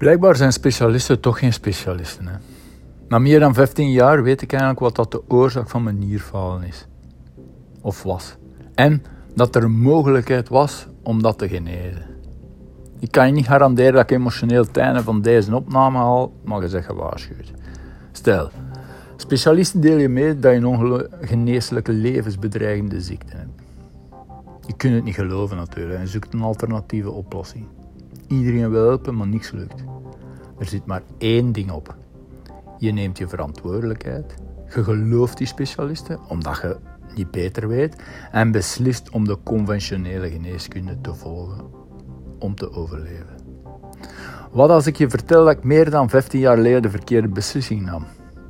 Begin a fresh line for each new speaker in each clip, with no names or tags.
Blijkbaar zijn specialisten toch geen specialisten. Hè? Na meer dan 15 jaar weet ik eigenlijk wat dat de oorzaak van mijn nierfalen is. Of was. En dat er een mogelijkheid was om dat te genezen. Ik kan je niet garanderen dat ik emotioneel het van deze opname haal, maar je zegt gewaarschuwd. Stel, specialisten delen je mee dat je een ongeneeslijke levensbedreigende ziekte hebt. Je kunt het niet geloven natuurlijk en zoekt een alternatieve oplossing. Iedereen wil helpen, maar niks lukt. Er zit maar één ding op. Je neemt je verantwoordelijkheid. Je gelooft die specialisten omdat je niet beter weet en beslist om de conventionele geneeskunde te volgen om te overleven. Wat als ik je vertel dat ik meer dan 15 jaar geleden de verkeerde beslissing nam?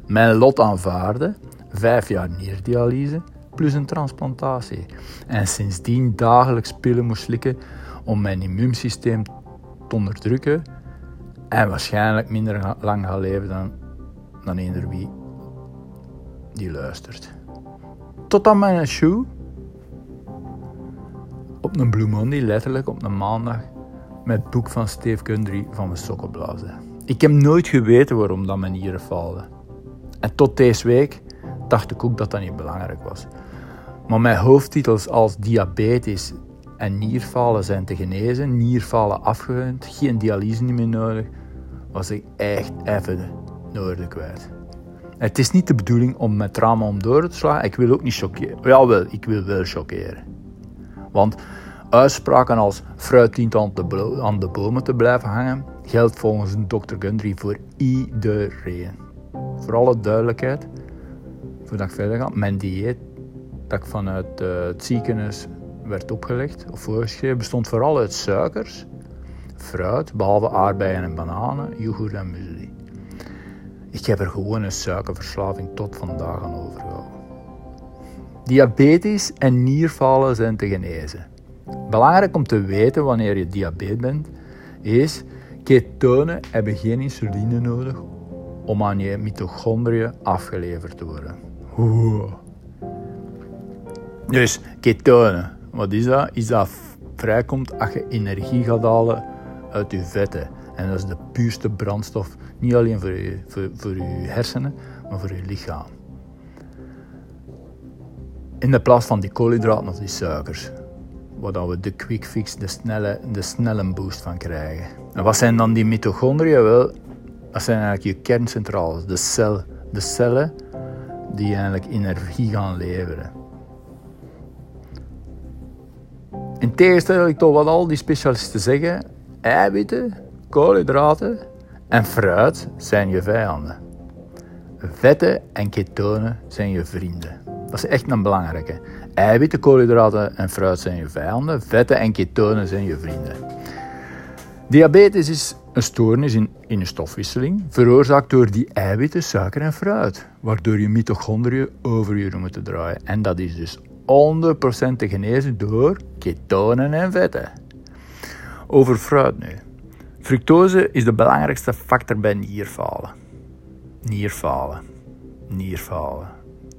Mijn lot aanvaarde, vijf jaar nierdialyse plus een transplantatie. En sindsdien dagelijks pillen moest slikken om mijn immuunsysteem te onderdrukken en waarschijnlijk minder lang gaan leven dan, dan eender wie die luistert. Tot aan mijn shoe op een Blue Monday, letterlijk op een maandag, met het boek van Steve Gundry van mijn sokken blazen. Ik heb nooit geweten waarom dat mijn nieren faalden. En tot deze week dacht ik ook dat dat niet belangrijk was. Maar mijn hoofdtitels als diabetes en nierfalen zijn te genezen, nierfalen afgewend, geen dialyse niet meer nodig, was ik echt even noorden kwijt. Het is niet de bedoeling om met trauma om door te slaan. Ik wil ook niet chockeren. Jawel, ik wil wel chockeren. Want uitspraken als fruit dient aan de, aan de bomen te blijven hangen, geldt volgens Dr. Gundry voor iedereen. Voor alle duidelijkheid, voordat ik verder ga, mijn dieet dat ik vanuit uh, het ziekenhuis werd opgelegd of voorgeschreven bestond vooral uit suikers, fruit, behalve aardbeien en bananen, yoghurt en muesli. Ik heb er gewoon een suikerverslaving tot vandaag aan overgehouden. Diabetes en nierfalen zijn te genezen. Belangrijk om te weten wanneer je diabetes bent, is ketonen hebben geen insuline nodig om aan je mitochondriën afgeleverd te worden. Dus ketonen, wat is dat? Is dat vrijkomt als je energie gaat halen uit je vetten. En dat is de puurste brandstof, niet alleen voor je, voor, voor je hersenen, maar voor je lichaam. In de plaats van die koolhydraten of die suikers. Waar we de quick fix, de snelle, de snelle boost van krijgen. En wat zijn dan die mitochondriën? Wel, dat zijn eigenlijk je kerncentrales, de, cel, de cellen die eigenlijk energie gaan leveren. In tegenstelling tot wat al die specialisten zeggen, eiwitten, koolhydraten en fruit zijn je vijanden. Vetten en ketonen zijn je vrienden. Dat is echt een belangrijke. Eiwitten, koolhydraten en fruit zijn je vijanden. Vetten en ketonen zijn je vrienden. Diabetes is een stoornis in, in je stofwisseling, veroorzaakt door die eiwitten, suiker en fruit, waardoor je mitochondriën over je moeten draaien. En dat is dus 100% te genezen door ketonen en vetten. Over fruit nu. Fructose is de belangrijkste factor bij nierfalen. Nierfalen. Nierfalen.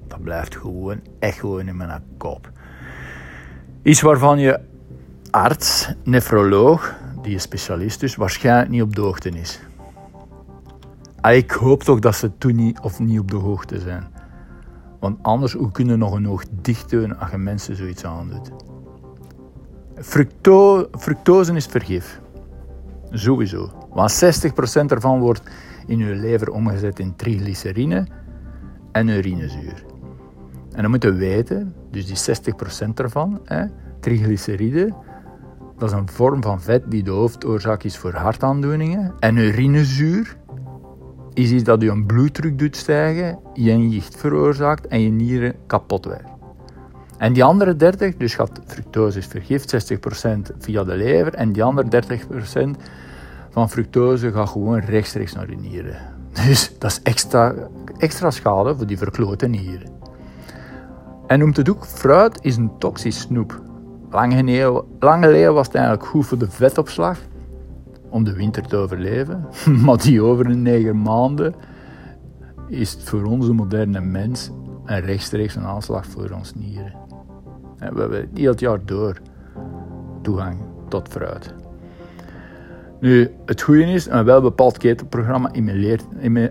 Dat blijft gewoon echt gewoon in mijn kop. Iets waarvan je arts, nefroloog, die is specialist dus, waarschijnlijk niet op de hoogte is. Ah, ik hoop toch dat ze toen niet of niet op de hoogte zijn. Want anders, hoe kunnen nog een oog dicht doen als je mensen zoiets aandoet? Fructo fructose is vergif. Sowieso. Want 60% ervan wordt in je lever omgezet in triglycerine en urinezuur. En dan moeten we weten, dus die 60% ervan, hè, triglyceride, dat is een vorm van vet die de hoofdoorzaak is voor hartaandoeningen. En urinezuur is iets dat je een bloeddruk doet stijgen, je een jicht veroorzaakt en je nieren kapot werkt. En die andere 30, dus gaat fructose is vergift, 60% via de lever. En die andere 30% van fructose gaat gewoon rechtstreeks naar je nieren. Dus dat is extra, extra schade voor die verklote nieren. En noemt het ook, fruit is een toxisch snoep. Lang geleden, was het eigenlijk goed voor de vetopslag, om de winter te overleven. Maar die over een negen maanden is voor onze moderne mens een rechtstreeks een aanslag voor ons nieren. We hebben heel het jaar door toegang tot fruit. Nu, het goede is, een welbepaald ketenprogramma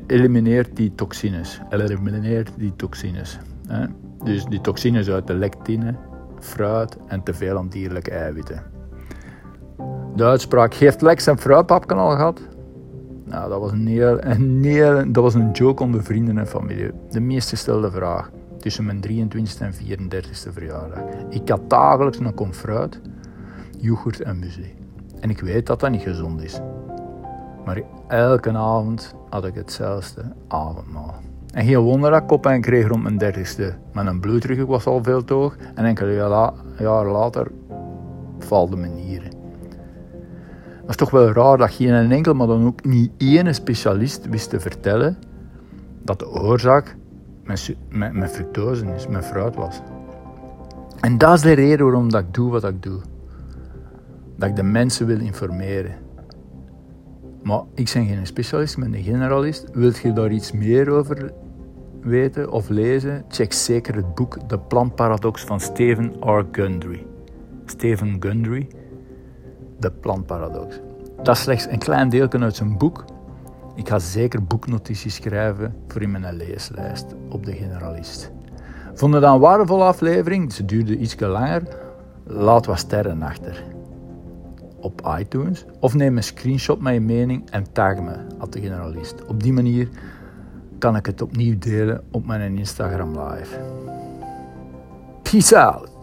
elimineert die toxines. Elimineert die toxines. Hè? Dus die toxines uit de lectine, fruit en te veel aan dierlijke eiwitten. De uitspraak, heeft Lex en fruitpapken al gehad? Nou, dat was een, heel, een heel, dat was een joke onder vrienden en familie. De meest gestelde vraag tussen mijn 23e en 34e verjaardag. Ik had dagelijks een kom fruit, yoghurt en muesli. En ik weet dat dat niet gezond is. Maar elke avond had ik hetzelfde avondmaal. En geen wonder dat ik op kreeg rond mijn dertigste. Mijn bloeddruk was al veel te hoog. En enkele jaar later valde mijn nieren. Dat is toch wel raar dat geen enkel, maar dan ook niet één specialist wist te vertellen dat de oorzaak met, met, fructose is, met fruit was. En dat is de reden waarom dat ik doe wat ik doe. Dat ik de mensen wil informeren. Maar ik ben geen specialist, ik ben een generalist. Wilt je daar iets meer over weten of lezen? Check zeker het boek De Plantparadox van Stephen R. Gundry. Stephen Gundry, De Plantparadox. Dat is slechts een klein deel uit zijn boek. Ik ga zeker boeknotities schrijven voor in mijn leeslijst op de generalist. Vond dat een waardevolle aflevering? Ze duurde iets langer. Laat wat sterren achter op iTunes of neem een screenshot met je mening en tag me at de generalist. Op die manier kan ik het opnieuw delen op mijn Instagram live. Peace out!